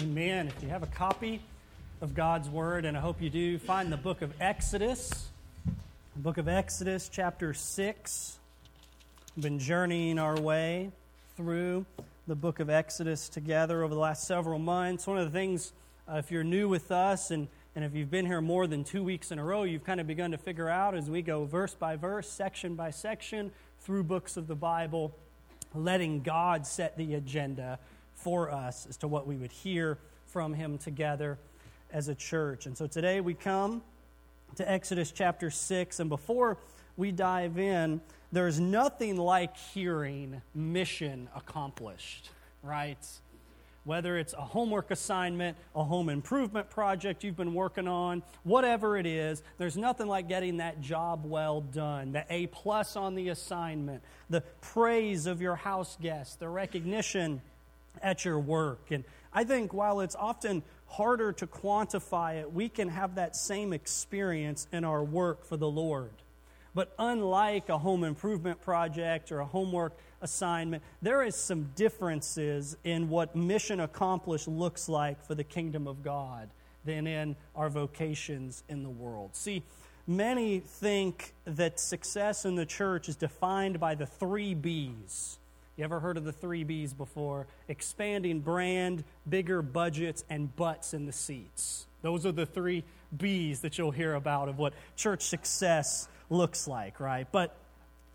Amen. If you have a copy of God's Word, and I hope you do, find the book of Exodus. The book of Exodus, chapter 6. We've been journeying our way through the book of Exodus together over the last several months. One of the things, uh, if you're new with us and, and if you've been here more than two weeks in a row, you've kind of begun to figure out as we go verse by verse, section by section, through books of the Bible, letting God set the agenda for us as to what we would hear from him together as a church. And so today we come to Exodus chapter 6. And before we dive in, there's nothing like hearing mission accomplished, right? Whether it's a homework assignment, a home improvement project you've been working on, whatever it is, there's nothing like getting that job well done, the A plus on the assignment, the praise of your house guests, the recognition at your work. And I think while it's often harder to quantify it, we can have that same experience in our work for the Lord. But unlike a home improvement project or a homework assignment, there is some differences in what mission accomplished looks like for the kingdom of God than in our vocations in the world. See, many think that success in the church is defined by the three B's you ever heard of the three B's before? Expanding brand, bigger budgets, and butts in the seats. Those are the three B's that you'll hear about of what church success looks like, right? But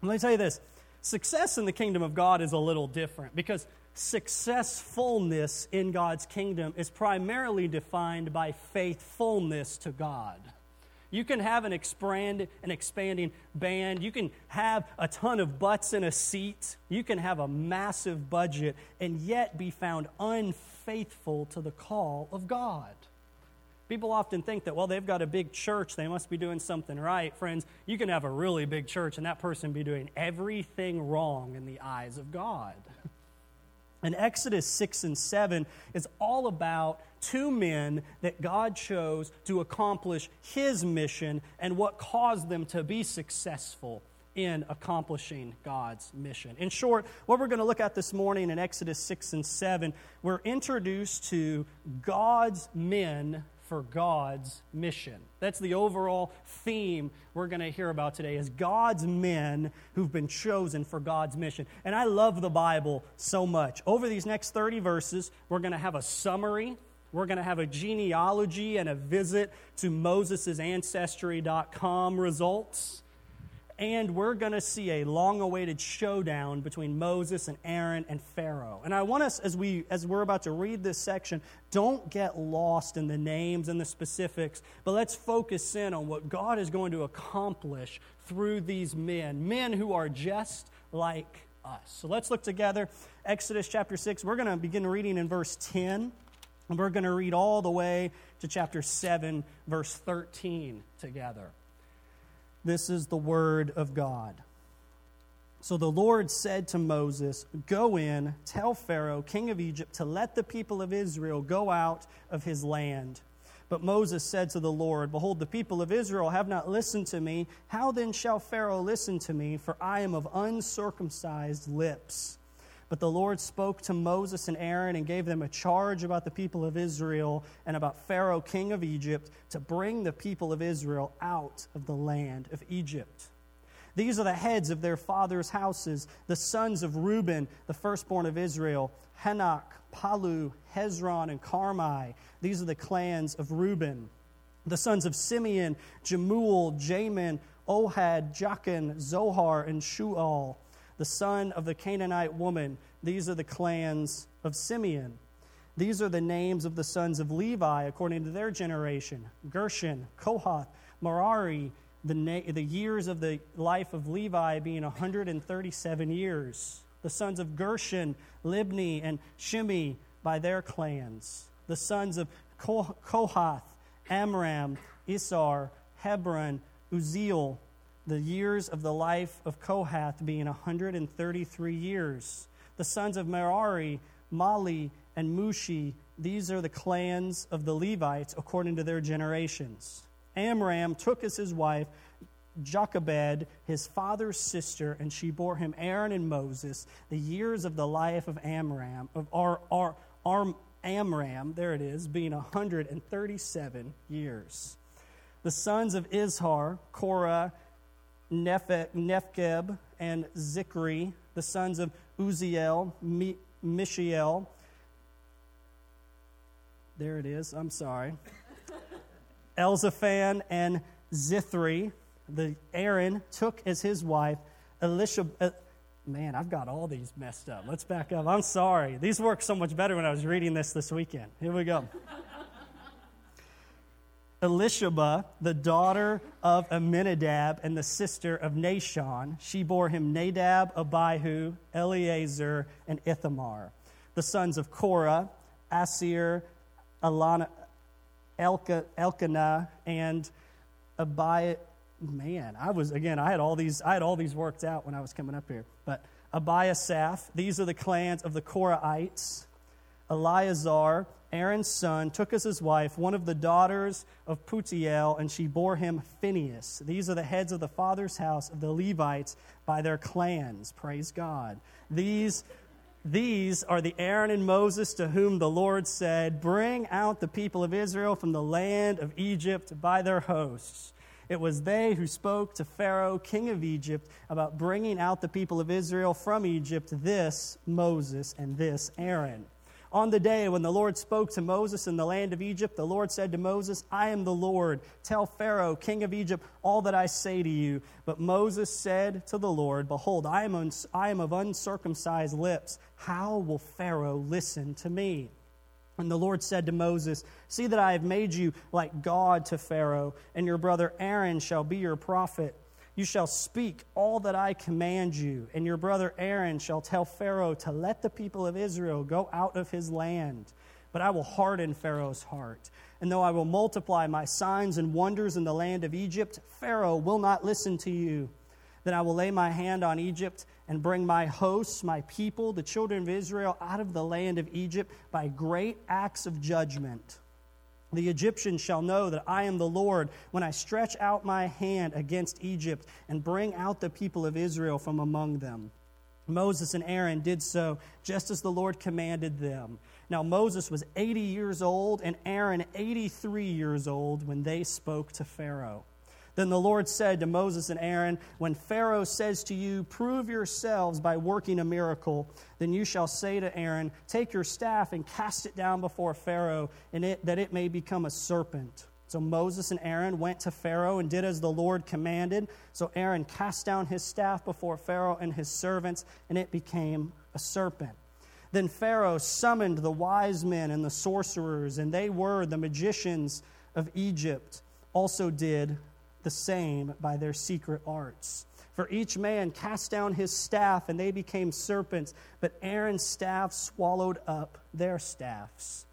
let me tell you this success in the kingdom of God is a little different because successfulness in God's kingdom is primarily defined by faithfulness to God. You can have an, expand, an expanding band. You can have a ton of butts in a seat. You can have a massive budget and yet be found unfaithful to the call of God. People often think that, well, they've got a big church, they must be doing something right. Friends, you can have a really big church and that person be doing everything wrong in the eyes of God. And Exodus 6 and 7 is all about two men that God chose to accomplish his mission and what caused them to be successful in accomplishing God's mission. In short, what we're going to look at this morning in Exodus 6 and 7, we're introduced to God's men for God's mission. That's the overall theme we're going to hear about today is God's men who've been chosen for God's mission. And I love the Bible so much. Over these next 30 verses, we're going to have a summary we're going to have a genealogy and a visit to Moses' Ancestry.com results and we're going to see a long awaited showdown between Moses and Aaron and Pharaoh. And I want us, as, we, as we're about to read this section, don't get lost in the names and the specifics, but let's focus in on what God is going to accomplish through these men, men who are just like us. So let's look together. Exodus chapter 6, we're going to begin reading in verse 10, and we're going to read all the way to chapter 7, verse 13 together. This is the word of God. So the Lord said to Moses, Go in, tell Pharaoh, king of Egypt, to let the people of Israel go out of his land. But Moses said to the Lord, Behold, the people of Israel have not listened to me. How then shall Pharaoh listen to me? For I am of uncircumcised lips. But the Lord spoke to Moses and Aaron and gave them a charge about the people of Israel and about Pharaoh, king of Egypt, to bring the people of Israel out of the land of Egypt. These are the heads of their fathers' houses, the sons of Reuben, the firstborn of Israel, Hanoch, Palu, Hezron, and Carmi. These are the clans of Reuben. The sons of Simeon, Jemuel, Jamin, Ohad, Jachin, Zohar, and Shaul the son of the Canaanite woman. These are the clans of Simeon. These are the names of the sons of Levi according to their generation Gershon, Kohath, Merari, the, na- the years of the life of Levi being 137 years. The sons of Gershon, Libni, and Shimei by their clans. The sons of Kohath, Amram, Izhar, Hebron, Uzziel, the years of the life of Kohath being 133 years. The sons of Merari, Mahli, and Mushi, these are the clans of the Levites according to their generations. Amram took as his wife Jochebed, his father's sister, and she bore him Aaron and Moses, the years of the life of Amram, of Ar, Ar, Ar, Amram, there it is, being 137 years. The sons of Izhar, Korah, Nephgeb, and Zichri, the sons of Uzziel, Mishael. There it is, I'm sorry. Elzaphan and Zithri, the Aaron took as his wife Elisha. Uh, man, I've got all these messed up. Let's back up. I'm sorry. These work so much better when I was reading this this weekend. Here we go. Elisheba, the daughter of Amminadab and the sister of Nahshon, she bore him Nadab, Abihu, Eleazar, and Ithamar. The sons of Korah, Asir, Alana, Elka, Elkanah, and Abiah. Man, I was again. I had all these. I had all these worked out when I was coming up here. But Abiasaph. These are the clans of the Korahites. Eleazar, Aaron's son, took as his wife one of the daughters of Putiel, and she bore him Phinehas. These are the heads of the father's house of the Levites by their clans. Praise God. These these are the Aaron and Moses to whom the Lord said, Bring out the people of Israel from the land of Egypt by their hosts. It was they who spoke to Pharaoh, king of Egypt, about bringing out the people of Israel from Egypt, this Moses and this Aaron. On the day when the Lord spoke to Moses in the land of Egypt, the Lord said to Moses, I am the Lord. Tell Pharaoh, king of Egypt, all that I say to you. But Moses said to the Lord, Behold, I am, un- I am of uncircumcised lips. How will Pharaoh listen to me? And the Lord said to Moses, See that I have made you like God to Pharaoh, and your brother Aaron shall be your prophet. You shall speak all that I command you, and your brother Aaron shall tell Pharaoh to let the people of Israel go out of his land. But I will harden Pharaoh's heart. And though I will multiply my signs and wonders in the land of Egypt, Pharaoh will not listen to you. Then I will lay my hand on Egypt and bring my hosts, my people, the children of Israel, out of the land of Egypt by great acts of judgment. The Egyptians shall know that I am the Lord when I stretch out my hand against Egypt and bring out the people of Israel from among them. Moses and Aaron did so just as the Lord commanded them. Now, Moses was 80 years old and Aaron 83 years old when they spoke to Pharaoh. Then the Lord said to Moses and Aaron, When Pharaoh says to you, Prove yourselves by working a miracle, then you shall say to Aaron, Take your staff and cast it down before Pharaoh, and it, that it may become a serpent. So Moses and Aaron went to Pharaoh and did as the Lord commanded. So Aaron cast down his staff before Pharaoh and his servants, and it became a serpent. Then Pharaoh summoned the wise men and the sorcerers, and they were the magicians of Egypt, also did the same by their secret arts. For each man cast down his staff, and they became serpents, but Aaron's staff swallowed up their staffs.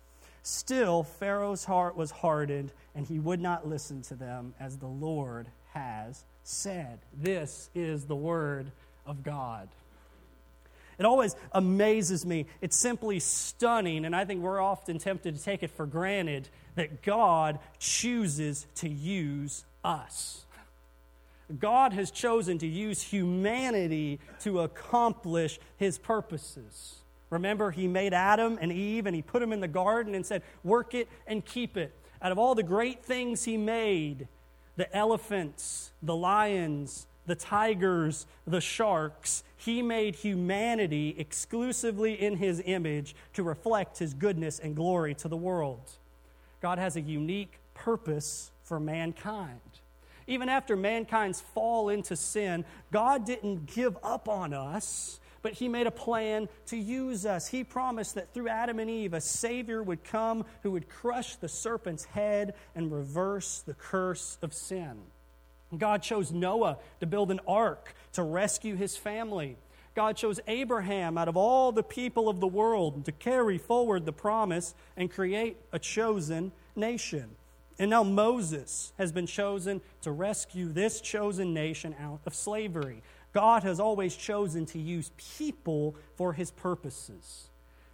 Still, Pharaoh's heart was hardened, and he would not listen to them, as the Lord has said. This is the word of God. It always amazes me. It's simply stunning, and I think we're often tempted to take it for granted that God chooses to use us. God has chosen to use humanity to accomplish his purposes. Remember, he made Adam and Eve and he put them in the garden and said, Work it and keep it. Out of all the great things he made, the elephants, the lions, the tigers, the sharks, he made humanity exclusively in his image to reflect his goodness and glory to the world. God has a unique purpose for mankind. Even after mankind's fall into sin, God didn't give up on us, but He made a plan to use us. He promised that through Adam and Eve, a Savior would come who would crush the serpent's head and reverse the curse of sin. God chose Noah to build an ark to rescue his family. God chose Abraham out of all the people of the world to carry forward the promise and create a chosen nation. And now Moses has been chosen to rescue this chosen nation out of slavery. God has always chosen to use people for his purposes.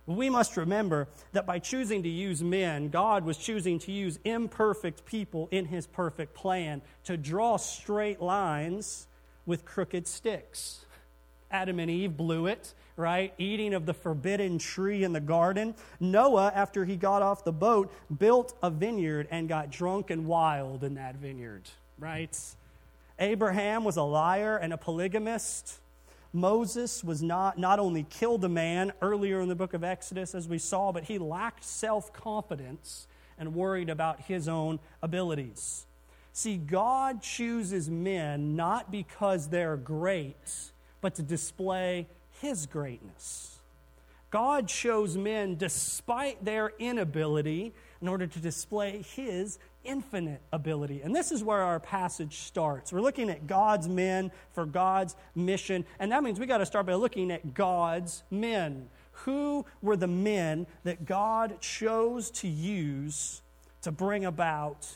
We must remember that by choosing to use men, God was choosing to use imperfect people in his perfect plan to draw straight lines with crooked sticks. Adam and Eve blew it right? Eating of the forbidden tree in the garden. Noah, after he got off the boat, built a vineyard and got drunk and wild in that vineyard, right? Abraham was a liar and a polygamist. Moses was not, not only killed a man earlier in the book of Exodus, as we saw, but he lacked self confidence and worried about his own abilities. See, God chooses men not because they're great, but to display his greatness. God shows men despite their inability in order to display his infinite ability. And this is where our passage starts. We're looking at God's men for God's mission, and that means we got to start by looking at God's men. Who were the men that God chose to use to bring about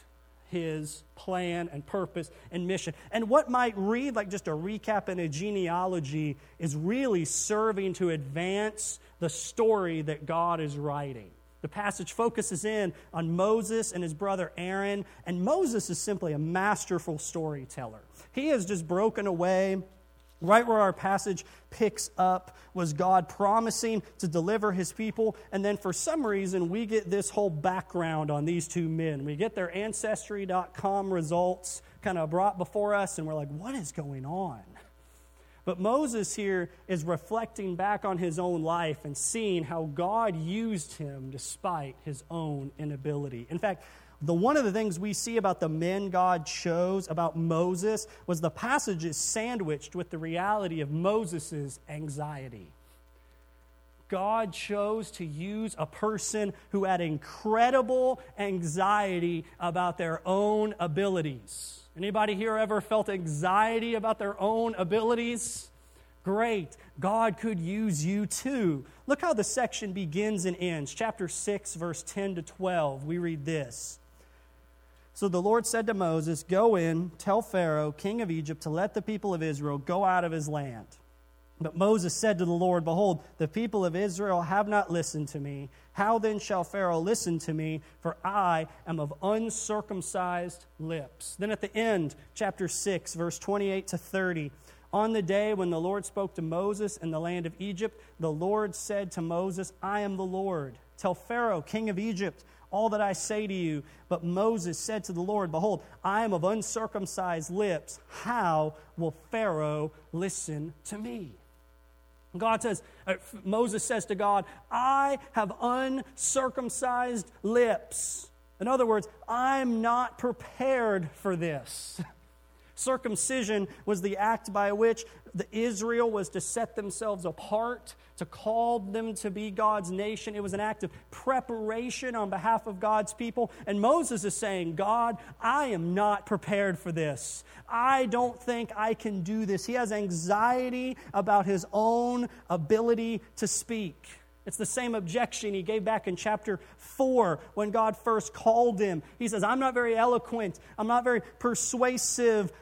his plan and purpose and mission. And what might read like just a recap and a genealogy is really serving to advance the story that God is writing. The passage focuses in on Moses and his brother Aaron, and Moses is simply a masterful storyteller. He has just broken away Right where our passage picks up was God promising to deliver his people. And then for some reason, we get this whole background on these two men. We get their ancestry.com results kind of brought before us, and we're like, what is going on? But Moses here is reflecting back on his own life and seeing how God used him despite his own inability. In fact, the one of the things we see about the men God chose about Moses was the passage is sandwiched with the reality of Moses' anxiety. God chose to use a person who had incredible anxiety about their own abilities. Anybody here ever felt anxiety about their own abilities? Great. God could use you too. Look how the section begins and ends. Chapter 6, verse 10 to 12. We read this. So the Lord said to Moses, Go in, tell Pharaoh, king of Egypt, to let the people of Israel go out of his land. But Moses said to the Lord, Behold, the people of Israel have not listened to me. How then shall Pharaoh listen to me? For I am of uncircumcised lips. Then at the end, chapter 6, verse 28 to 30. On the day when the Lord spoke to Moses in the land of Egypt, the Lord said to Moses, I am the Lord. Tell Pharaoh, king of Egypt, all that I say to you. But Moses said to the Lord, Behold, I am of uncircumcised lips. How will Pharaoh listen to me? God says, uh, Moses says to God, I have uncircumcised lips. In other words, I'm not prepared for this. Circumcision was the act by which the Israel was to set themselves apart, to call them to be God's nation. It was an act of preparation on behalf of God's people. And Moses is saying, God, I am not prepared for this. I don't think I can do this. He has anxiety about his own ability to speak. It's the same objection he gave back in chapter 4 when God first called him. He says, I'm not very eloquent. I'm not very persuasive.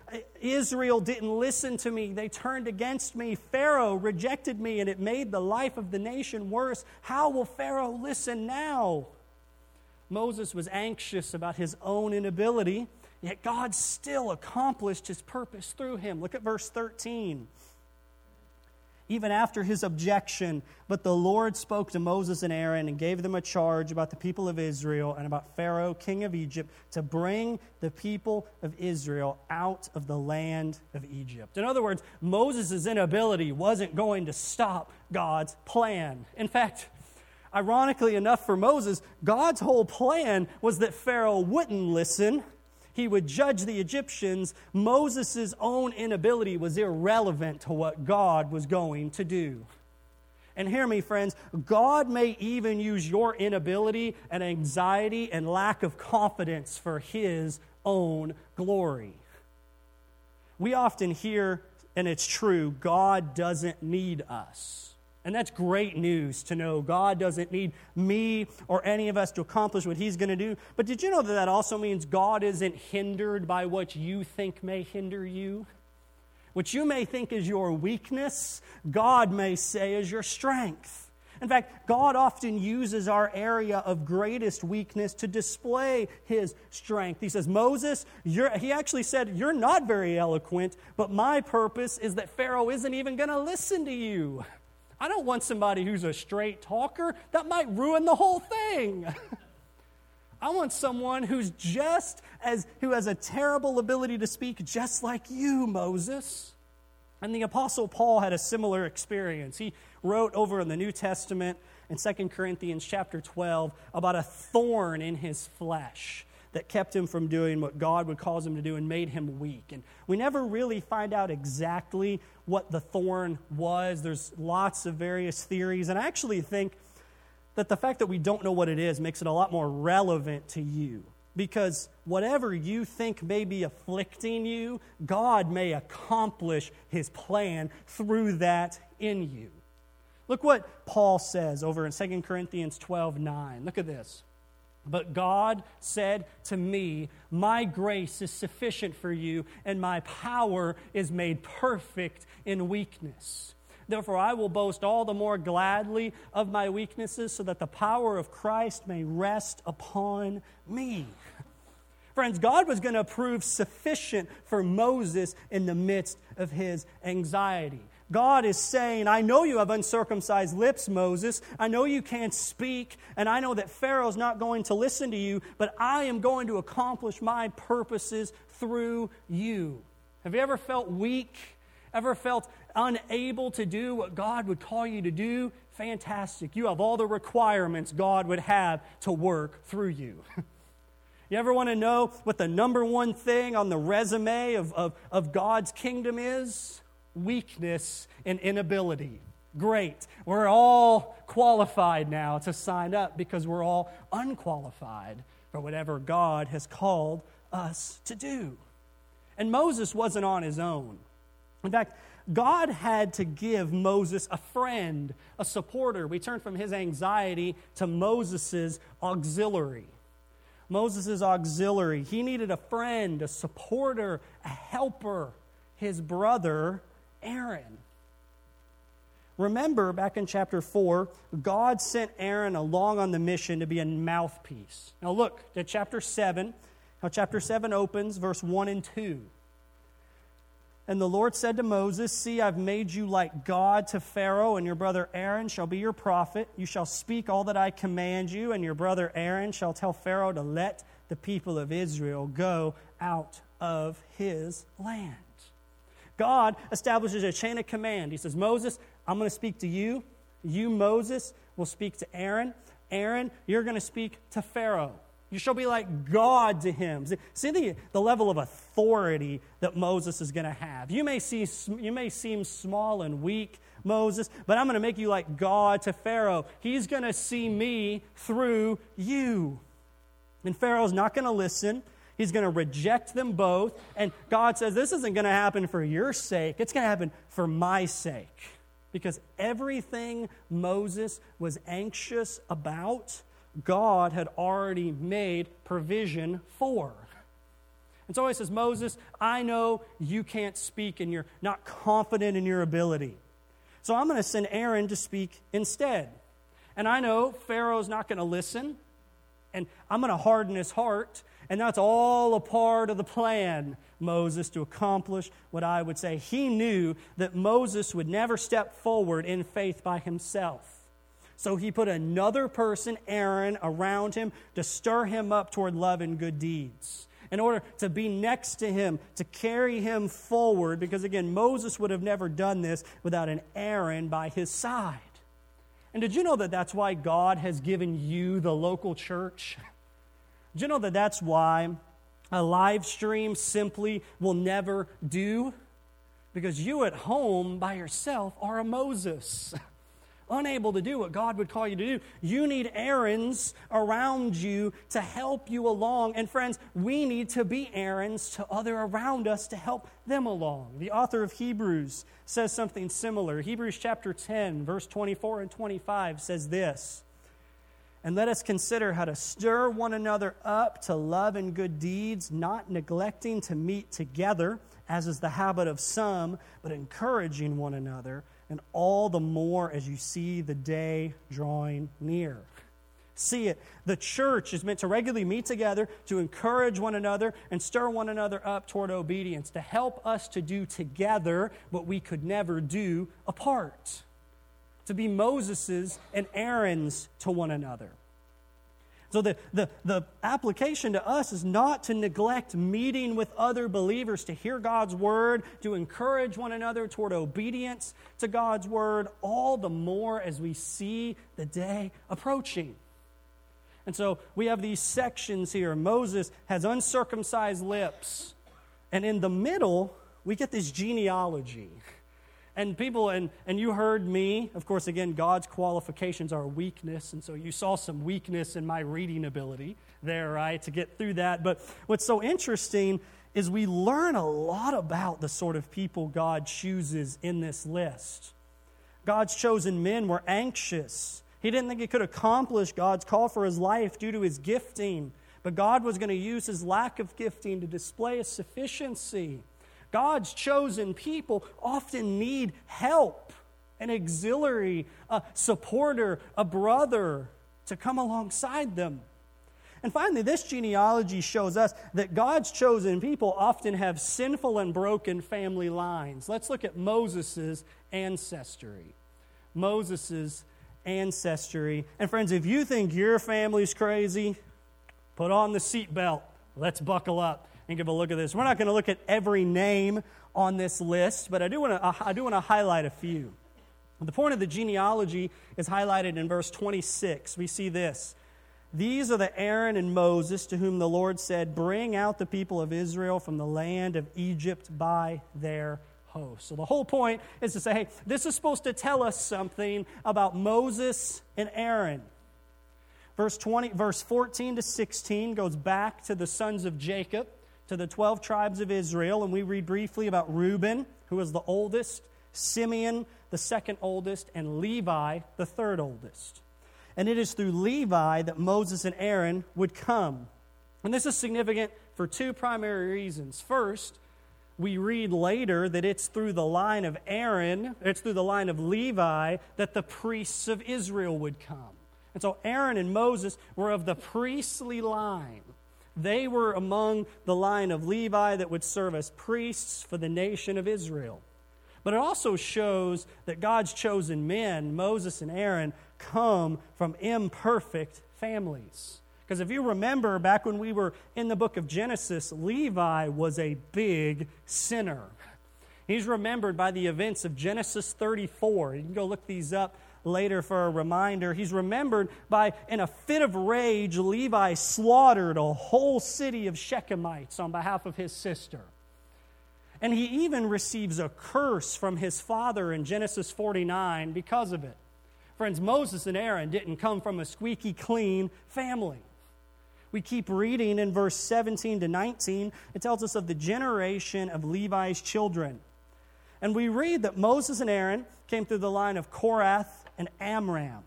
Israel didn't listen to me. They turned against me. Pharaoh rejected me, and it made the life of the nation worse. How will Pharaoh listen now? Moses was anxious about his own inability, yet God still accomplished his purpose through him. Look at verse 13 even after his objection. But the Lord spoke to Moses and Aaron and gave them a charge about the people of Israel and about Pharaoh, king of Egypt, to bring the people of Israel out of the land of Egypt. In other words, Moses' inability wasn't going to stop God's plan. In fact, ironically enough for Moses, God's whole plan was that Pharaoh wouldn't listen he would judge the Egyptians, Moses' own inability was irrelevant to what God was going to do. And hear me, friends, God may even use your inability and anxiety and lack of confidence for His own glory. We often hear, and it's true, God doesn't need us. And that's great news to know God doesn't need me or any of us to accomplish what He's going to do. But did you know that that also means God isn't hindered by what you think may hinder you? What you may think is your weakness, God may say is your strength. In fact, God often uses our area of greatest weakness to display his strength. He says, Moses, he actually said, You're not very eloquent, but my purpose is that Pharaoh isn't even going to listen to you. I don't want somebody who's a straight talker. That might ruin the whole thing. I want someone who's just as, who has a terrible ability to speak, just like you, Moses. And the Apostle Paul had a similar experience. He wrote over in the New Testament in 2 Corinthians chapter 12 about a thorn in his flesh that kept him from doing what God would cause him to do and made him weak. And we never really find out exactly what the thorn was. There's lots of various theories. And I actually think that the fact that we don't know what it is makes it a lot more relevant to you. Because whatever you think may be afflicting you, God may accomplish his plan through that in you. Look what Paul says over in 2 Corinthians 12 9. Look at this. But God said to me, My grace is sufficient for you, and my power is made perfect in weakness. Therefore, I will boast all the more gladly of my weaknesses, so that the power of Christ may rest upon me. Friends, God was going to prove sufficient for Moses in the midst of his anxiety. God is saying, I know you have uncircumcised lips, Moses. I know you can't speak, and I know that Pharaoh's not going to listen to you, but I am going to accomplish my purposes through you. Have you ever felt weak? Ever felt unable to do what God would call you to do? Fantastic. You have all the requirements God would have to work through you. You ever want to know what the number one thing on the resume of, of, of God's kingdom is? Weakness and inability. Great. We're all qualified now to sign up because we're all unqualified for whatever God has called us to do. And Moses wasn't on his own. In fact, God had to give Moses a friend, a supporter. We turn from his anxiety to Moses' auxiliary. Moses' auxiliary. He needed a friend, a supporter, a helper, his brother Aaron. Remember, back in chapter 4, God sent Aaron along on the mission to be a mouthpiece. Now, look at chapter 7, how chapter 7 opens, verse 1 and 2. And the Lord said to Moses, See, I've made you like God to Pharaoh, and your brother Aaron shall be your prophet. You shall speak all that I command you, and your brother Aaron shall tell Pharaoh to let the people of Israel go out of his land. God establishes a chain of command. He says, Moses, I'm going to speak to you. You, Moses, will speak to Aaron. Aaron, you're going to speak to Pharaoh. You shall be like God to him. See the, the level of authority that Moses is going to have. You may, see, you may seem small and weak, Moses, but I'm going to make you like God to Pharaoh. He's going to see me through you. And Pharaoh's not going to listen. He's going to reject them both. And God says, This isn't going to happen for your sake, it's going to happen for my sake. Because everything Moses was anxious about, God had already made provision for. And so he says, Moses, I know you can't speak and you're not confident in your ability. So I'm going to send Aaron to speak instead. And I know Pharaoh's not going to listen, and I'm going to harden his heart, and that's all a part of the plan, Moses, to accomplish what I would say. He knew that Moses would never step forward in faith by himself. So he put another person, Aaron, around him to stir him up toward love and good deeds. In order to be next to him, to carry him forward, because again, Moses would have never done this without an Aaron by his side. And did you know that that's why God has given you the local church? Do you know that that's why a live stream simply will never do? Because you at home by yourself are a Moses, unable to do what God would call you to do. You need Aarons around you to help you along. And friends, we need to be Aarons to other around us to help them along. The author of Hebrews says something similar. Hebrews chapter 10, verse 24 and 25 says this. And let us consider how to stir one another up to love and good deeds, not neglecting to meet together, as is the habit of some, but encouraging one another, and all the more as you see the day drawing near. See it. The church is meant to regularly meet together, to encourage one another, and stir one another up toward obedience, to help us to do together what we could never do apart. To be Moses's and Aaron's to one another. So, the, the, the application to us is not to neglect meeting with other believers to hear God's word, to encourage one another toward obedience to God's word, all the more as we see the day approaching. And so we have these sections here. Moses has uncircumcised lips. And in the middle, we get this genealogy. And people, and, and you heard me, of course, again, God's qualifications are weakness. And so you saw some weakness in my reading ability there, right, to get through that. But what's so interesting is we learn a lot about the sort of people God chooses in this list. God's chosen men were anxious. He didn't think he could accomplish God's call for his life due to his gifting, but God was going to use his lack of gifting to display his sufficiency. God's chosen people often need help, an auxiliary, a supporter, a brother to come alongside them. And finally, this genealogy shows us that God's chosen people often have sinful and broken family lines. Let's look at Moses' ancestry. Moses' ancestry. And friends, if you think your family's crazy, put on the seatbelt. Let's buckle up and give a look at this. We're not going to look at every name on this list, but I do want to, I do want to highlight a few. The point of the genealogy is highlighted in verse 26. We see this. These are the Aaron and Moses to whom the Lord said, Bring out the people of Israel from the land of Egypt by their host. So the whole point is to say, hey, this is supposed to tell us something about Moses and Aaron. Verse 20, verse 14 to 16 goes back to the sons of Jacob to the 12 tribes of Israel, and we read briefly about Reuben, who was the oldest, Simeon, the second oldest, and Levi, the third oldest. And it is through Levi that Moses and Aaron would come. And this is significant for two primary reasons. First, we read later that it's through the line of Aaron, it's through the line of Levi, that the priests of Israel would come. And so Aaron and Moses were of the priestly line. They were among the line of Levi that would serve as priests for the nation of Israel. But it also shows that God's chosen men, Moses and Aaron, come from imperfect families. Because if you remember back when we were in the book of Genesis, Levi was a big sinner. He's remembered by the events of Genesis 34. You can go look these up later for a reminder. He's remembered by, in a fit of rage, Levi slaughtered a whole city of Shechemites on behalf of his sister. And he even receives a curse from his father in Genesis 49 because of it. Friends, Moses and Aaron didn't come from a squeaky clean family. We keep reading in verse 17 to 19. It tells us of the generation of Levi's children. And we read that Moses and Aaron came through the line of Korath and Amram.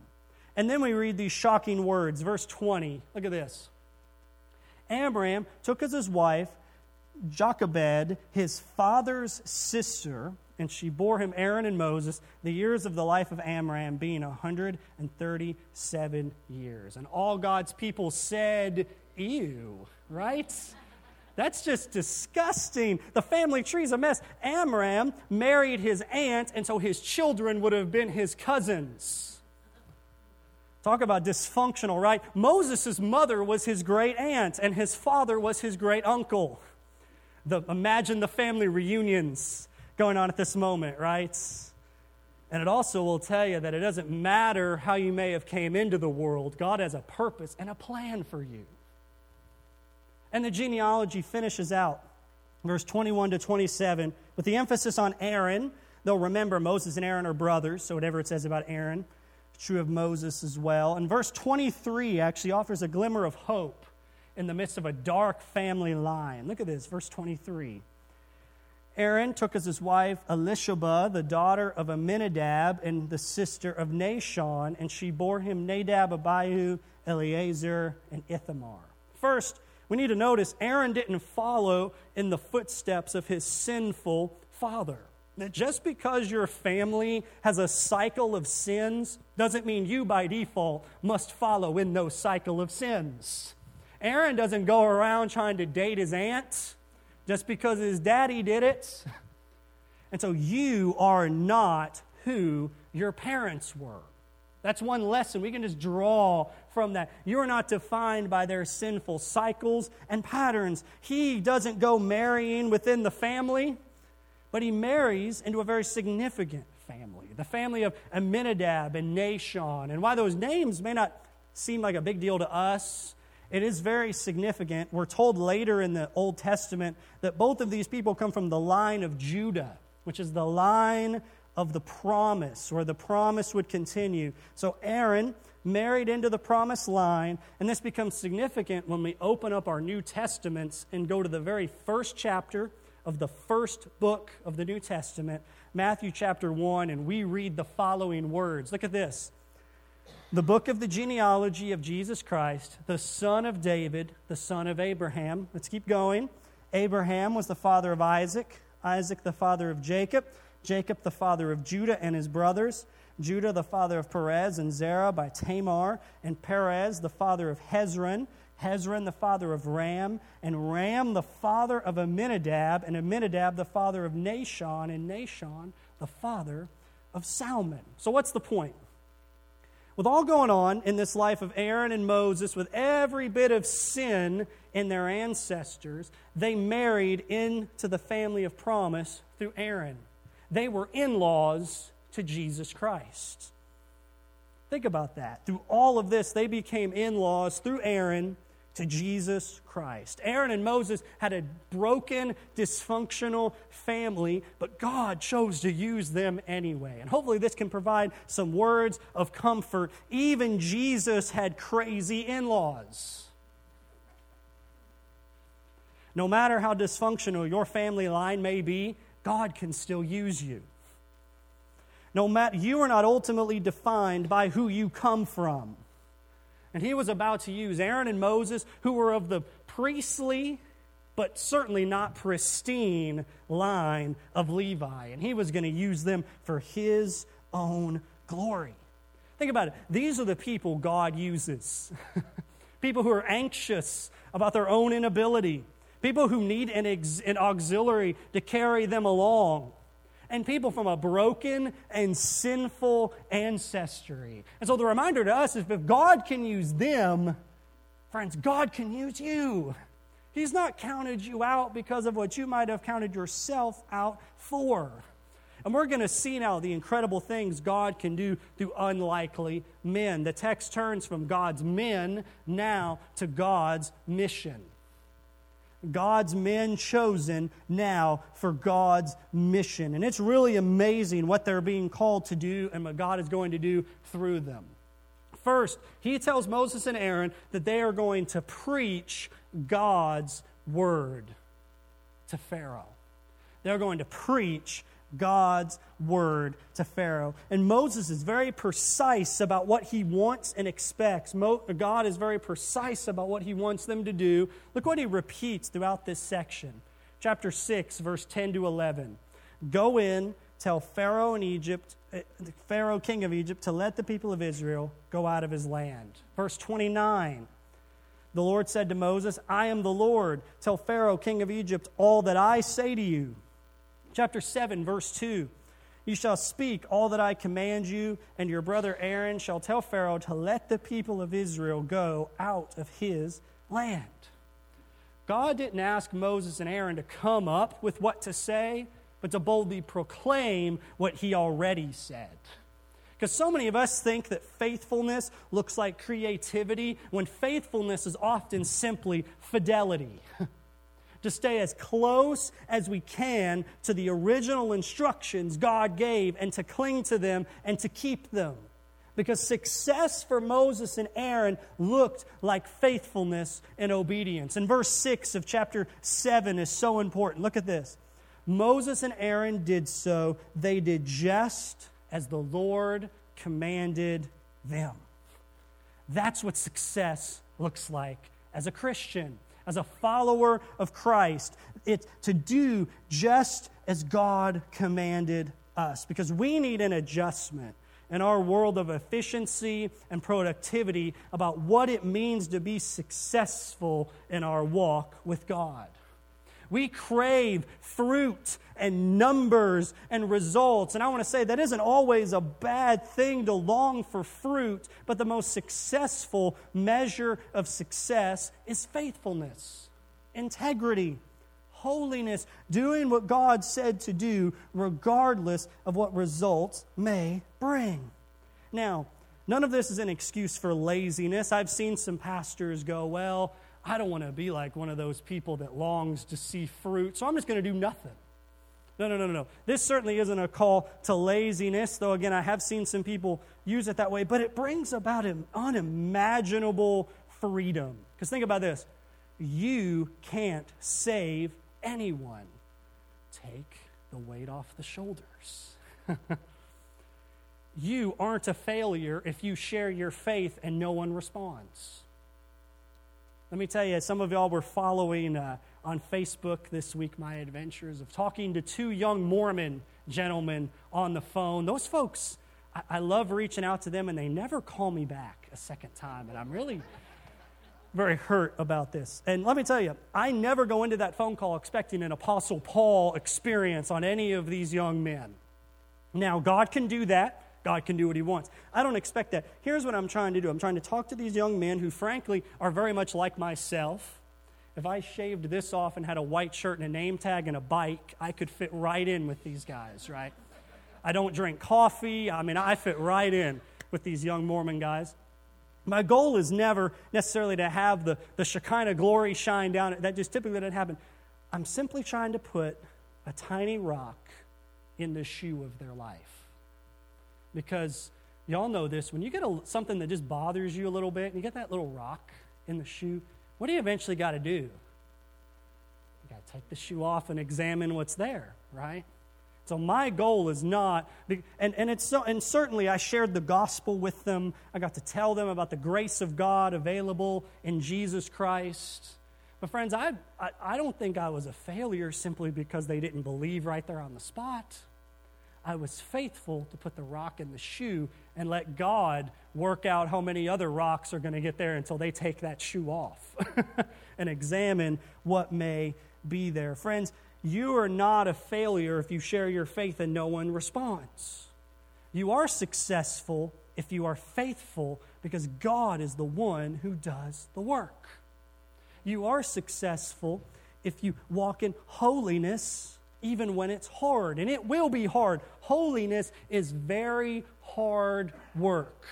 And then we read these shocking words. Verse 20. Look at this. Amram took as his wife Jochebed, his father's sister, and she bore him Aaron and Moses, the years of the life of Amram being 137 years. And all God's people said, Ew, right? That's just disgusting. The family tree's a mess. Amram married his aunt, and so his children would have been his cousins. Talk about dysfunctional, right? Moses' mother was his great aunt, and his father was his great uncle. The, imagine the family reunions going on at this moment, right? And it also will tell you that it doesn't matter how you may have came into the world, God has a purpose and a plan for you. And the genealogy finishes out, verse 21 to 27, with the emphasis on Aaron. Though remember, Moses and Aaron are brothers, so whatever it says about Aaron, it's true of Moses as well. And verse 23 actually offers a glimmer of hope in the midst of a dark family line. Look at this, verse 23. Aaron took as his wife Elisheba, the daughter of Aminadab and the sister of Nahshon, and she bore him Nadab, Abihu, Eleazar, and Ithamar. First, we need to notice Aaron didn't follow in the footsteps of his sinful father. That just because your family has a cycle of sins doesn't mean you by default must follow in those cycle of sins. Aaron doesn't go around trying to date his aunt just because his daddy did it. And so you are not who your parents were. That's one lesson. We can just draw from that. You're not defined by their sinful cycles and patterns. He doesn't go marrying within the family, but he marries into a very significant family the family of Aminadab and Nahshon. And why those names may not seem like a big deal to us, it is very significant. We're told later in the Old Testament that both of these people come from the line of Judah, which is the line of the promise, where the promise would continue. So Aaron married into the promised line, and this becomes significant when we open up our New Testaments and go to the very first chapter of the first book of the New Testament, Matthew chapter 1, and we read the following words. Look at this. The book of the genealogy of Jesus Christ, the son of David, the son of Abraham. Let's keep going. Abraham was the father of Isaac, Isaac the father of Jacob. Jacob the father of Judah and his brothers, Judah the father of Perez and Zerah by Tamar, and Perez the father of Hezron, Hezron the father of Ram, and Ram the father of Aminadab, and Aminadab the father of Nahshon, and Nahshon the father of Salmon. So, what's the point? With all going on in this life of Aaron and Moses, with every bit of sin in their ancestors, they married into the family of promise through Aaron. They were in laws to Jesus Christ. Think about that. Through all of this, they became in laws through Aaron to Jesus Christ. Aaron and Moses had a broken, dysfunctional family, but God chose to use them anyway. And hopefully, this can provide some words of comfort. Even Jesus had crazy in laws. No matter how dysfunctional your family line may be, God can still use you. No matter, you are not ultimately defined by who you come from. And he was about to use Aaron and Moses, who were of the priestly, but certainly not pristine line of Levi. And he was going to use them for his own glory. Think about it. These are the people God uses people who are anxious about their own inability people who need an, ex- an auxiliary to carry them along, and people from a broken and sinful ancestry. And so the reminder to us is if God can use them, friends, God can use you. He's not counted you out because of what you might have counted yourself out for. And we're going to see now the incredible things God can do through unlikely men. The text turns from God's men now to God's mission. God's men chosen now for God's mission. And it's really amazing what they're being called to do and what God is going to do through them. First, he tells Moses and Aaron that they are going to preach God's word to Pharaoh. They're going to preach God's word to Pharaoh. And Moses is very precise about what he wants and expects. Mo- God is very precise about what he wants them to do. Look what he repeats throughout this section. Chapter 6, verse 10 to 11. Go in, tell Pharaoh in Egypt, uh, Pharaoh, king of Egypt, to let the people of Israel go out of his land. Verse 29. The Lord said to Moses, I am the Lord. Tell Pharaoh, king of Egypt, all that I say to you. Chapter 7, verse 2. You shall speak all that I command you, and your brother Aaron shall tell Pharaoh to let the people of Israel go out of his land. God didn't ask Moses and Aaron to come up with what to say, but to boldly proclaim what he already said. Because so many of us think that faithfulness looks like creativity, when faithfulness is often simply fidelity. to stay as close as we can to the original instructions God gave and to cling to them and to keep them. Because success for Moses and Aaron looked like faithfulness and obedience. And verse 6 of chapter 7 is so important. Look at this. Moses and Aaron did so, they did just as the Lord commanded them. That's what success looks like as a Christian as a follower of Christ, it's to do just as God commanded us because we need an adjustment in our world of efficiency and productivity about what it means to be successful in our walk with God. We crave fruit and numbers and results. And I want to say that isn't always a bad thing to long for fruit, but the most successful measure of success is faithfulness, integrity, holiness, doing what God said to do, regardless of what results may bring. Now, none of this is an excuse for laziness. I've seen some pastors go, Well, I don't want to be like one of those people that longs to see fruit, so I'm just going to do nothing. No, no, no, no. No. This certainly isn't a call to laziness, though, again, I have seen some people use it that way, but it brings about an unimaginable freedom. Because think about this you can't save anyone. Take the weight off the shoulders. you aren't a failure if you share your faith and no one responds. Let me tell you, some of y'all were following uh, on Facebook this week my adventures of talking to two young Mormon gentlemen on the phone. Those folks, I, I love reaching out to them, and they never call me back a second time. And I'm really very hurt about this. And let me tell you, I never go into that phone call expecting an Apostle Paul experience on any of these young men. Now, God can do that. God can do what he wants. I don't expect that. Here's what I'm trying to do I'm trying to talk to these young men who, frankly, are very much like myself. If I shaved this off and had a white shirt and a name tag and a bike, I could fit right in with these guys, right? I don't drink coffee. I mean, I fit right in with these young Mormon guys. My goal is never necessarily to have the, the Shekinah glory shine down. That just typically doesn't happen. I'm simply trying to put a tiny rock in the shoe of their life because y'all know this when you get a, something that just bothers you a little bit and you get that little rock in the shoe, what do you eventually got to do? You got to take the shoe off and examine what's there, right? So my goal is not, and, and, it's so, and certainly I shared the gospel with them. I got to tell them about the grace of God available in Jesus Christ. But friends, I, I, I don't think I was a failure simply because they didn't believe right there on the spot. I was faithful to put the rock in the shoe and let God work out how many other rocks are going to get there until they take that shoe off and examine what may be there. Friends, you are not a failure if you share your faith and no one responds. You are successful if you are faithful because God is the one who does the work. You are successful if you walk in holiness even when it's hard. And it will be hard. Holiness is very hard work.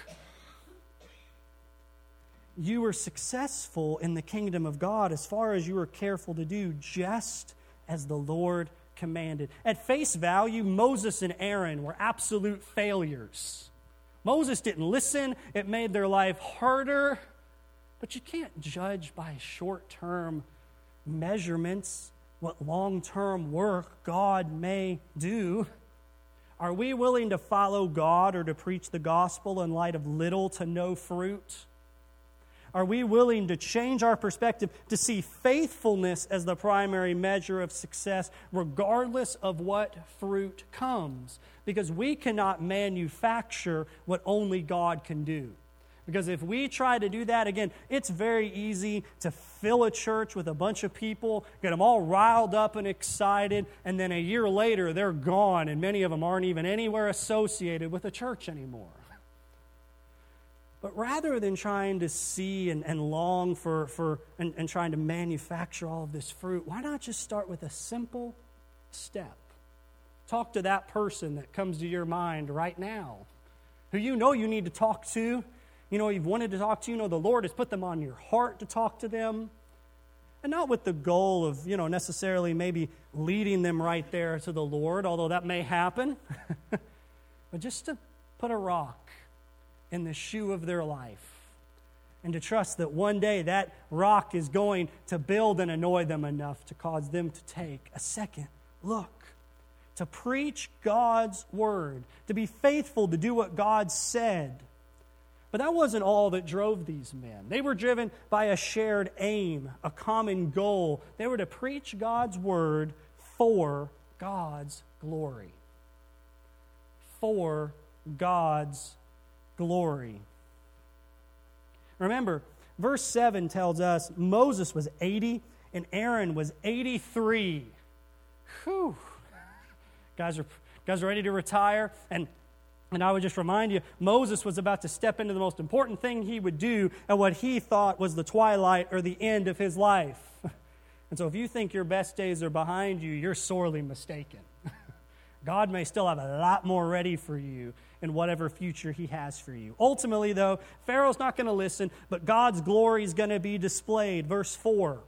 You were successful in the kingdom of God as far as you were careful to do just as the Lord commanded. At face value, Moses and Aaron were absolute failures. Moses didn't listen, it made their life harder. But you can't judge by short term measurements what long term work God may do. Are we willing to follow God or to preach the gospel in light of little to no fruit? Are we willing to change our perspective to see faithfulness as the primary measure of success, regardless of what fruit comes? Because we cannot manufacture what only God can do. Because if we try to do that, again, it's very easy to fill a church with a bunch of people, get them all riled up and excited, and then a year later they're gone, and many of them aren't even anywhere associated with a church anymore. But rather than trying to see and, and long for, for and, and trying to manufacture all of this fruit, why not just start with a simple step? Talk to that person that comes to your mind right now, who you know you need to talk to you know, you've wanted to talk to, you know, the Lord has put them on your heart to talk to them. And not with the goal of, you know, necessarily maybe leading them right there to the Lord, although that may happen, but just to put a rock in the shoe of their life and to trust that one day that rock is going to build and annoy them enough to cause them to take a second look, to preach God's word, to be faithful to do what God said but that wasn't all that drove these men. They were driven by a shared aim, a common goal. They were to preach God's word for God's glory. For God's glory. Remember, verse 7 tells us Moses was 80 and Aaron was 83. Whew. Guys are, guys are ready to retire. And, and I would just remind you, Moses was about to step into the most important thing he would do at what he thought was the twilight or the end of his life. And so if you think your best days are behind you, you're sorely mistaken. God may still have a lot more ready for you in whatever future He has for you. Ultimately, though, Pharaoh's not going to listen, but God's glory is going to be displayed. Verse 4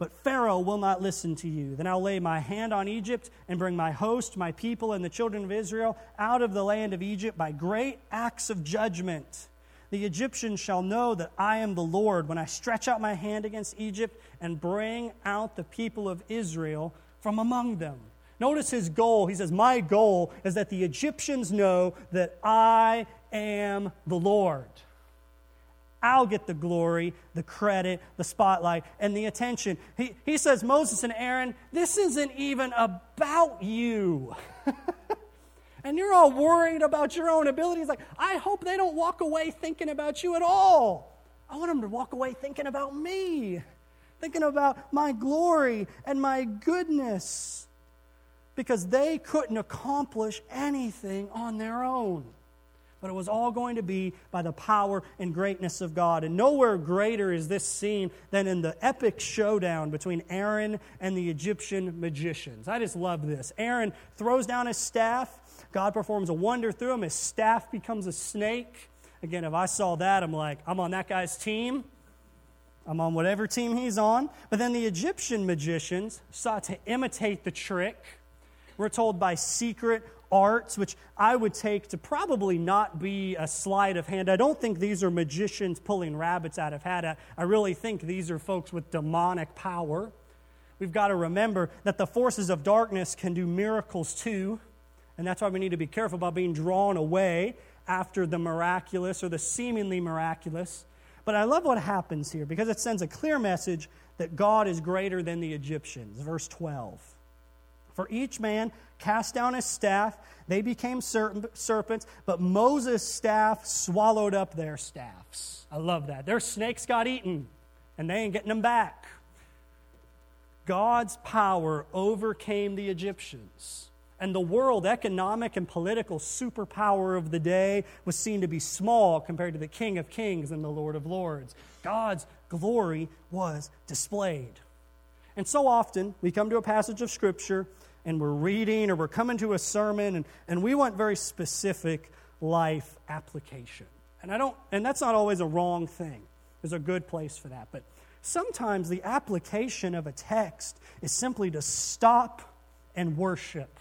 But Pharaoh will not listen to you. Then I'll lay my hand on Egypt and bring my host, my people, and the children of Israel out of the land of Egypt by great acts of judgment. The Egyptians shall know that I am the Lord when I stretch out my hand against Egypt and bring out the people of Israel from among them. Notice his goal. He says, My goal is that the Egyptians know that I am the Lord. I'll get the glory, the credit, the spotlight, and the attention. He, he says, Moses and Aaron, this isn't even about you. and you're all worried about your own abilities. Like, I hope they don't walk away thinking about you at all. I want them to walk away thinking about me, thinking about my glory and my goodness because they couldn't accomplish anything on their own. But it was all going to be by the power and greatness of God. And nowhere greater is this scene than in the epic showdown between Aaron and the Egyptian magicians. I just love this. Aaron throws down his staff, God performs a wonder through him. His staff becomes a snake. Again, if I saw that, I'm like, I'm on that guy's team. I'm on whatever team he's on. But then the Egyptian magicians sought to imitate the trick we're told by secret arts, which I would take to probably not be a sleight of hand. I don't think these are magicians pulling rabbits out of hat. I really think these are folks with demonic power. We've got to remember that the forces of darkness can do miracles too, and that's why we need to be careful about being drawn away after the miraculous or the seemingly miraculous. But I love what happens here because it sends a clear message that God is greater than the Egyptians. Verse 12. For each man cast down his staff. They became serpents, but Moses' staff swallowed up their staffs. I love that. Their snakes got eaten, and they ain't getting them back. God's power overcame the Egyptians. And the world economic and political superpower of the day was seen to be small compared to the King of Kings and the Lord of Lords. God's glory was displayed. And so often we come to a passage of Scripture and we're reading or we're coming to a sermon and, and we want very specific life application. And I don't and that's not always a wrong thing. There's a good place for that. But sometimes the application of a text is simply to stop and worship.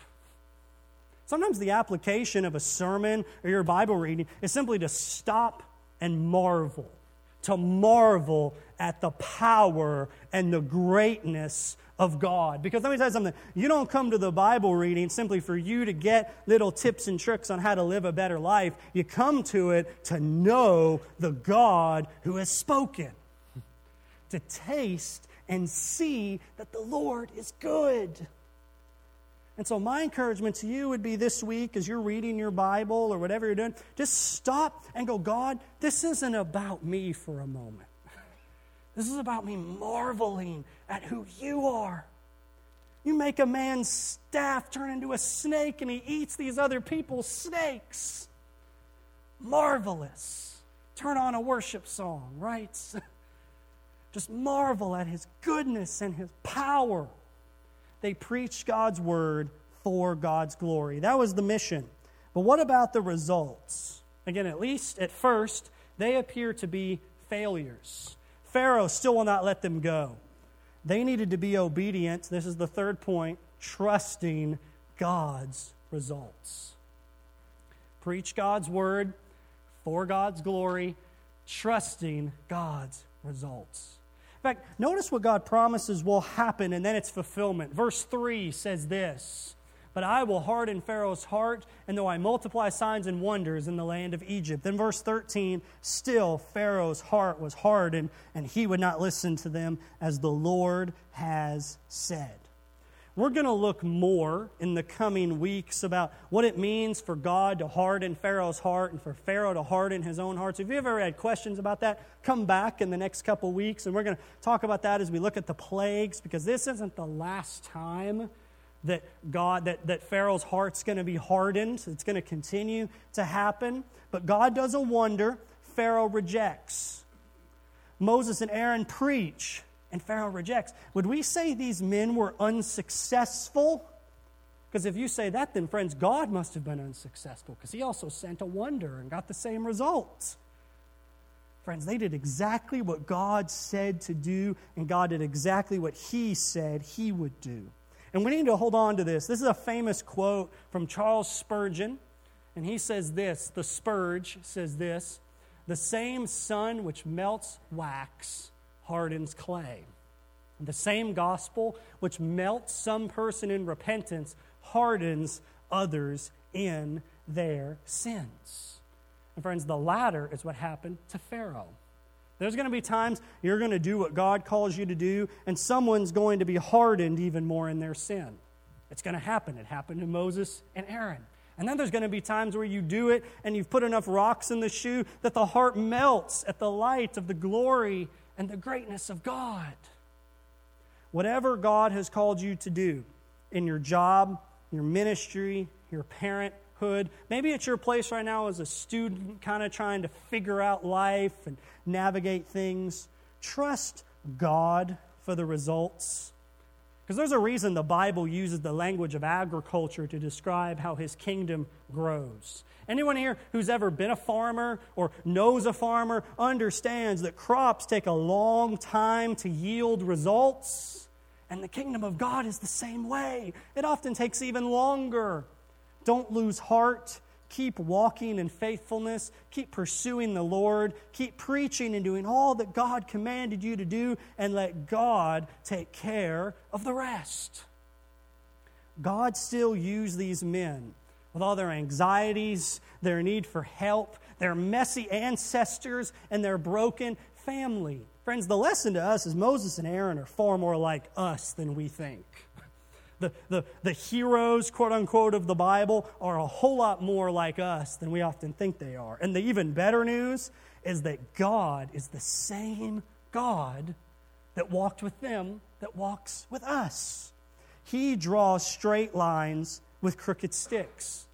Sometimes the application of a sermon or your Bible reading is simply to stop and marvel, to marvel at the power and the greatness of God. Because let me tell you something you don't come to the Bible reading simply for you to get little tips and tricks on how to live a better life. You come to it to know the God who has spoken, to taste and see that the Lord is good. And so, my encouragement to you would be this week as you're reading your Bible or whatever you're doing, just stop and go, God, this isn't about me for a moment. This is about me marveling at who you are. You make a man's staff turn into a snake and he eats these other people's snakes. Marvelous. Turn on a worship song, right? Just marvel at his goodness and his power. They preached God's word for God's glory. That was the mission. But what about the results? Again, at least at first, they appear to be failures. Pharaoh still will not let them go. They needed to be obedient. This is the third point trusting God's results. Preach God's word for God's glory, trusting God's results. In fact, notice what God promises will happen and then its fulfillment. Verse 3 says this but I will harden Pharaoh's heart, and though I multiply signs and wonders in the land of Egypt. Then, verse 13, still Pharaoh's heart was hardened, and he would not listen to them, as the Lord has said. we're going to look more in the coming weeks about what it means for God to harden Pharaoh's heart and for Pharaoh to harden his own heart. So if you've ever had questions about that, come back in the next couple weeks and we're going to talk about that as we look at the plagues because this isn't the last time that God that, that Pharaoh's heart's going to be hardened. It's going to continue to happen. But God does a wonder. Pharaoh rejects. Moses and Aaron preach and Pharaoh rejects. Would we say these men were unsuccessful? Because if you say that, then, friends, God must have been unsuccessful because he also sent a wonder and got the same results. Friends, they did exactly what God said to do, and God did exactly what he said he would do. And we need to hold on to this. This is a famous quote from Charles Spurgeon, and he says this The Spurge says this The same sun which melts wax hardens clay. The same gospel which melts some person in repentance hardens others in their sins. And friends, the latter is what happened to Pharaoh. There's going to be times you're going to do what God calls you to do, and someone's going to be hardened even more in their sin. It's going to happen. It happened to Moses and Aaron. And then there's going to be times where you do it and you've put enough rocks in the shoe that the heart melts at the light of the glory and the greatness of God. Whatever God has called you to do in your job, your ministry, your parenthood, maybe it's your place right now as a student, kind of trying to figure out life and navigate things. Trust God for the results. Because there's a reason the Bible uses the language of agriculture to describe how his kingdom grows. Anyone here who's ever been a farmer or knows a farmer understands that crops take a long time to yield results. And the kingdom of God is the same way. It often takes even longer. Don't lose heart. Keep walking in faithfulness. Keep pursuing the Lord. Keep preaching and doing all that God commanded you to do, and let God take care of the rest. God still used these men with all their anxieties, their need for help, their messy ancestors, and their broken family. Friends, the lesson to us is Moses and Aaron are far more like us than we think. The, the, the heroes, quote unquote, of the Bible are a whole lot more like us than we often think they are. And the even better news is that God is the same God that walked with them that walks with us. He draws straight lines with crooked sticks.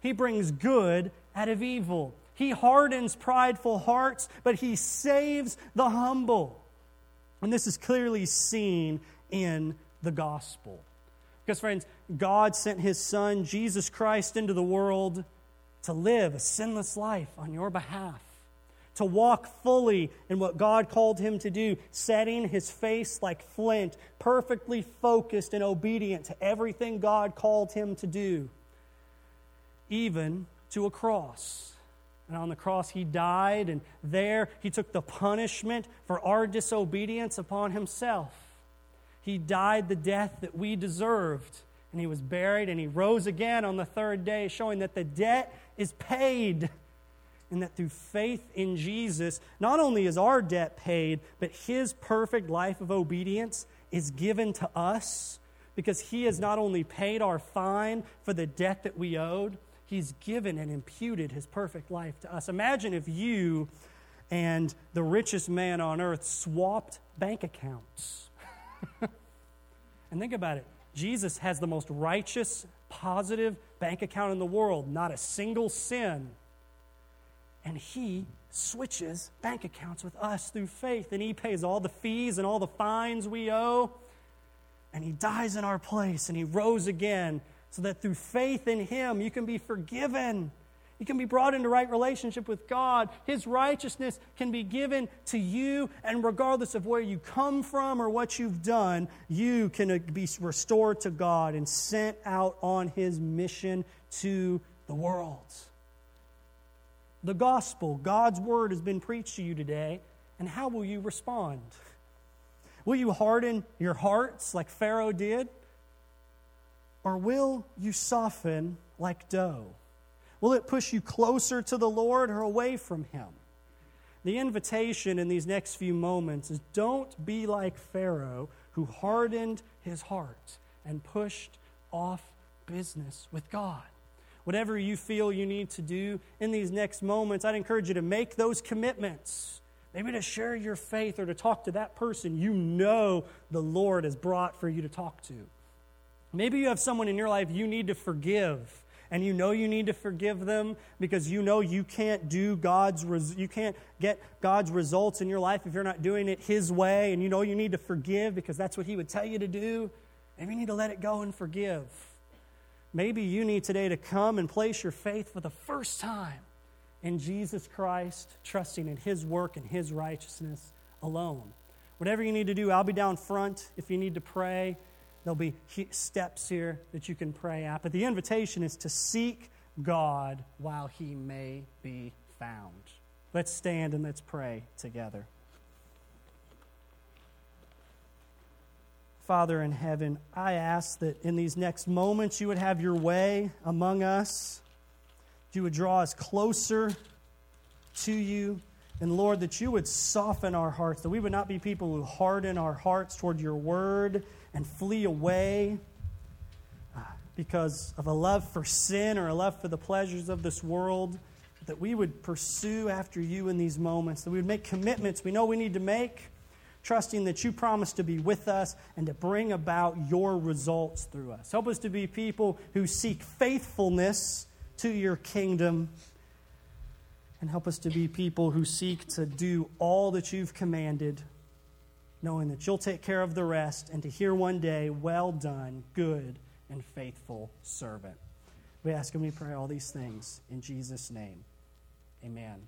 He brings good out of evil. He hardens prideful hearts, but he saves the humble. And this is clearly seen in the gospel. Because, friends, God sent his son, Jesus Christ, into the world to live a sinless life on your behalf, to walk fully in what God called him to do, setting his face like flint, perfectly focused and obedient to everything God called him to do even to a cross. And on the cross, he died, and there he took the punishment for our disobedience upon himself. He died the death that we deserved, and he was buried, and he rose again on the third day, showing that the debt is paid. And that through faith in Jesus, not only is our debt paid, but his perfect life of obedience is given to us because he has not only paid our fine for the debt that we owed, He's given and imputed his perfect life to us. Imagine if you and the richest man on earth swapped bank accounts. and think about it Jesus has the most righteous, positive bank account in the world, not a single sin. And he switches bank accounts with us through faith, and he pays all the fees and all the fines we owe. And he dies in our place, and he rose again so that through faith in Him, you can be forgiven. You can be brought into right relationship with God. His righteousness can be given to you, and regardless of where you come from or what you've done, you can uh, be restored to God and sent out on His mission to the world. The gospel, God's word, has been preached to you today, and how will you respond? Will you harden your hearts like Pharaoh did? Or will you soften like dough? Will it push you closer to the Lord or away from Him? The invitation in these next few moments is don't be like Pharaoh who hardened his heart. and pushed off business with God. Whatever you feel you need to do in these next moments, I'd encourage you to make those commitments. Maybe to share your faith or to talk to that person you know the Lord has brought for you to talk to. Maybe you have someone in your life you need to forgive and you know you need to forgive them because you know you can't do God's res- you can't get God's results in your life if you're not doing it his way and you know you need to forgive because that's what he would tell you to do. Maybe you need to let it go and forgive. Maybe you need today to come and place your faith for the first time in Jesus Christ, trusting in his work and his righteousness alone. Whatever you need to do, I'll be down front if you need to pray. There'll be steps here that you can pray at. But the invitation is to seek God while he may be found. Let's stand and let's pray together. Father in heaven, I ask that in these next moments you would have your way among us. You would draw us closer to you. And Lord, that you would soften our hearts, that we would not be people who harden our hearts toward your word and flee away uh, because of a love for sin or a love for the pleasures of this world, that we would pursue after you in these moments, that we would make commitments we know we need to make, trusting that you promise to be with us and to bring about your results through us. Help us to be people who seek faithfulness to your kingdom. And help us to be people who seek to do all that you've commanded knowing that you'll take care of the rest, and to hear one day, Well done, good and faithful servant. We ask and we pray all these things in Jesus' name. Amen.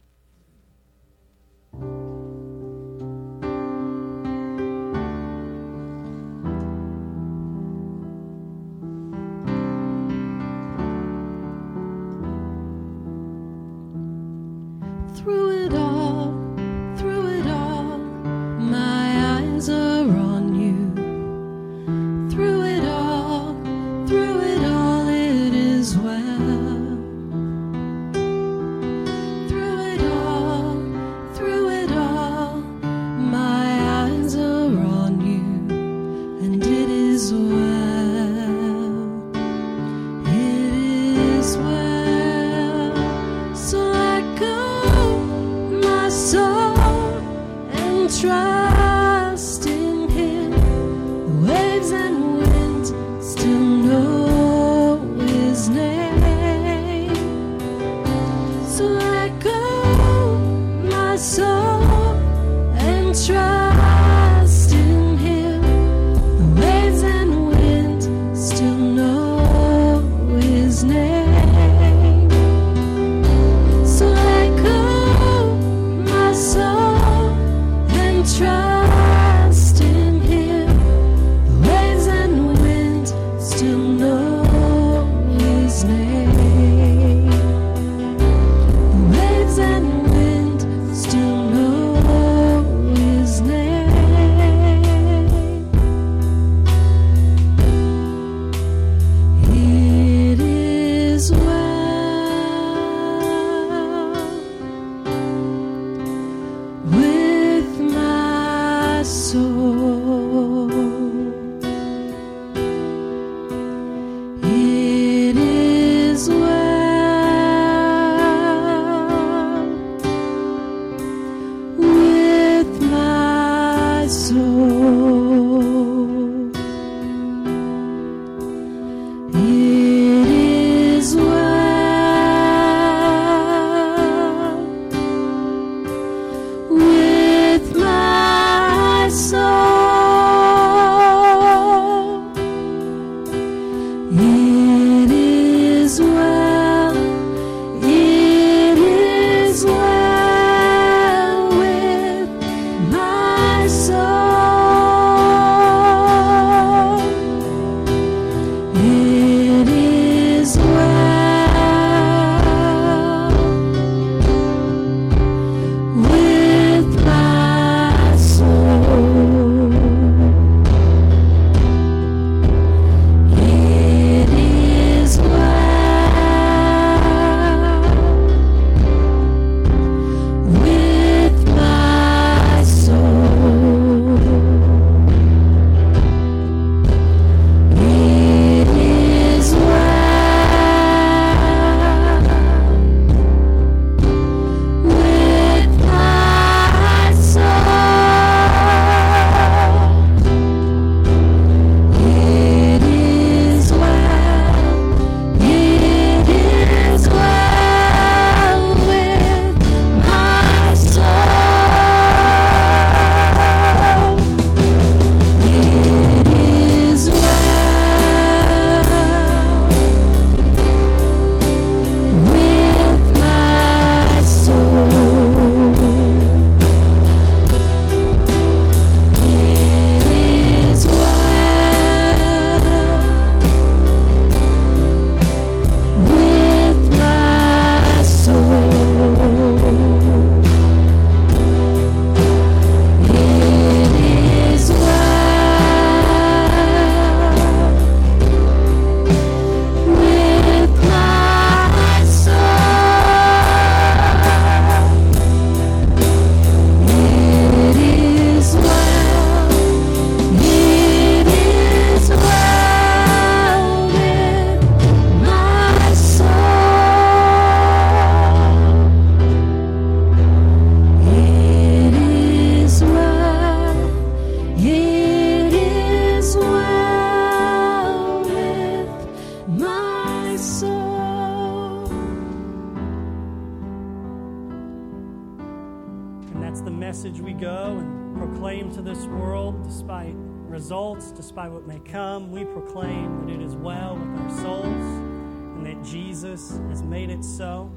World, despite results, despite what may come, we proclaim that it is well with our souls and that Jesus has made it so.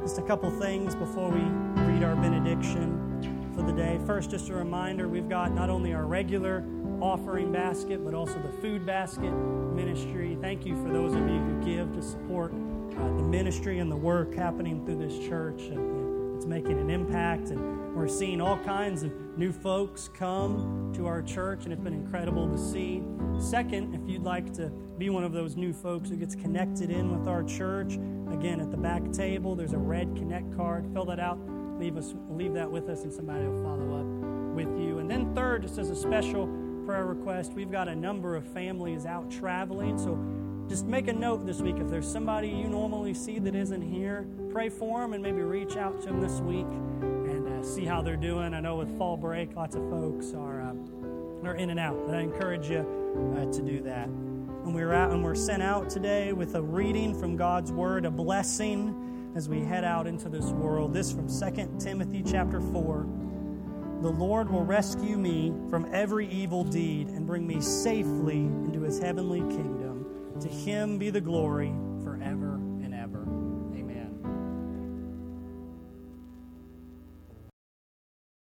Just a couple things before we read our benediction for the day. First, just a reminder we've got not only our regular offering basket, but also the food basket ministry. Thank you for those of you who give to support uh, the ministry and the work happening through this church. And, it's making an impact, and we're seeing all kinds of new folks come to our church, and it's been incredible to see. Second, if you'd like to be one of those new folks who gets connected in with our church, again, at the back table, there's a red Connect card. Fill that out, leave, us, leave that with us, and somebody will follow up with you. And then, third, just as a special prayer request, we've got a number of families out traveling, so just make a note this week if there's somebody you normally see that isn't here, pray for them and maybe reach out to them this week and uh, see how they're doing. I know with fall break, lots of folks are, uh, are in and out, but I encourage you uh, to do that. And we're out and we're sent out today with a reading from God's Word, a blessing as we head out into this world. This from 2 Timothy chapter 4. The Lord will rescue me from every evil deed and bring me safely into his heavenly kingdom. To him be the glory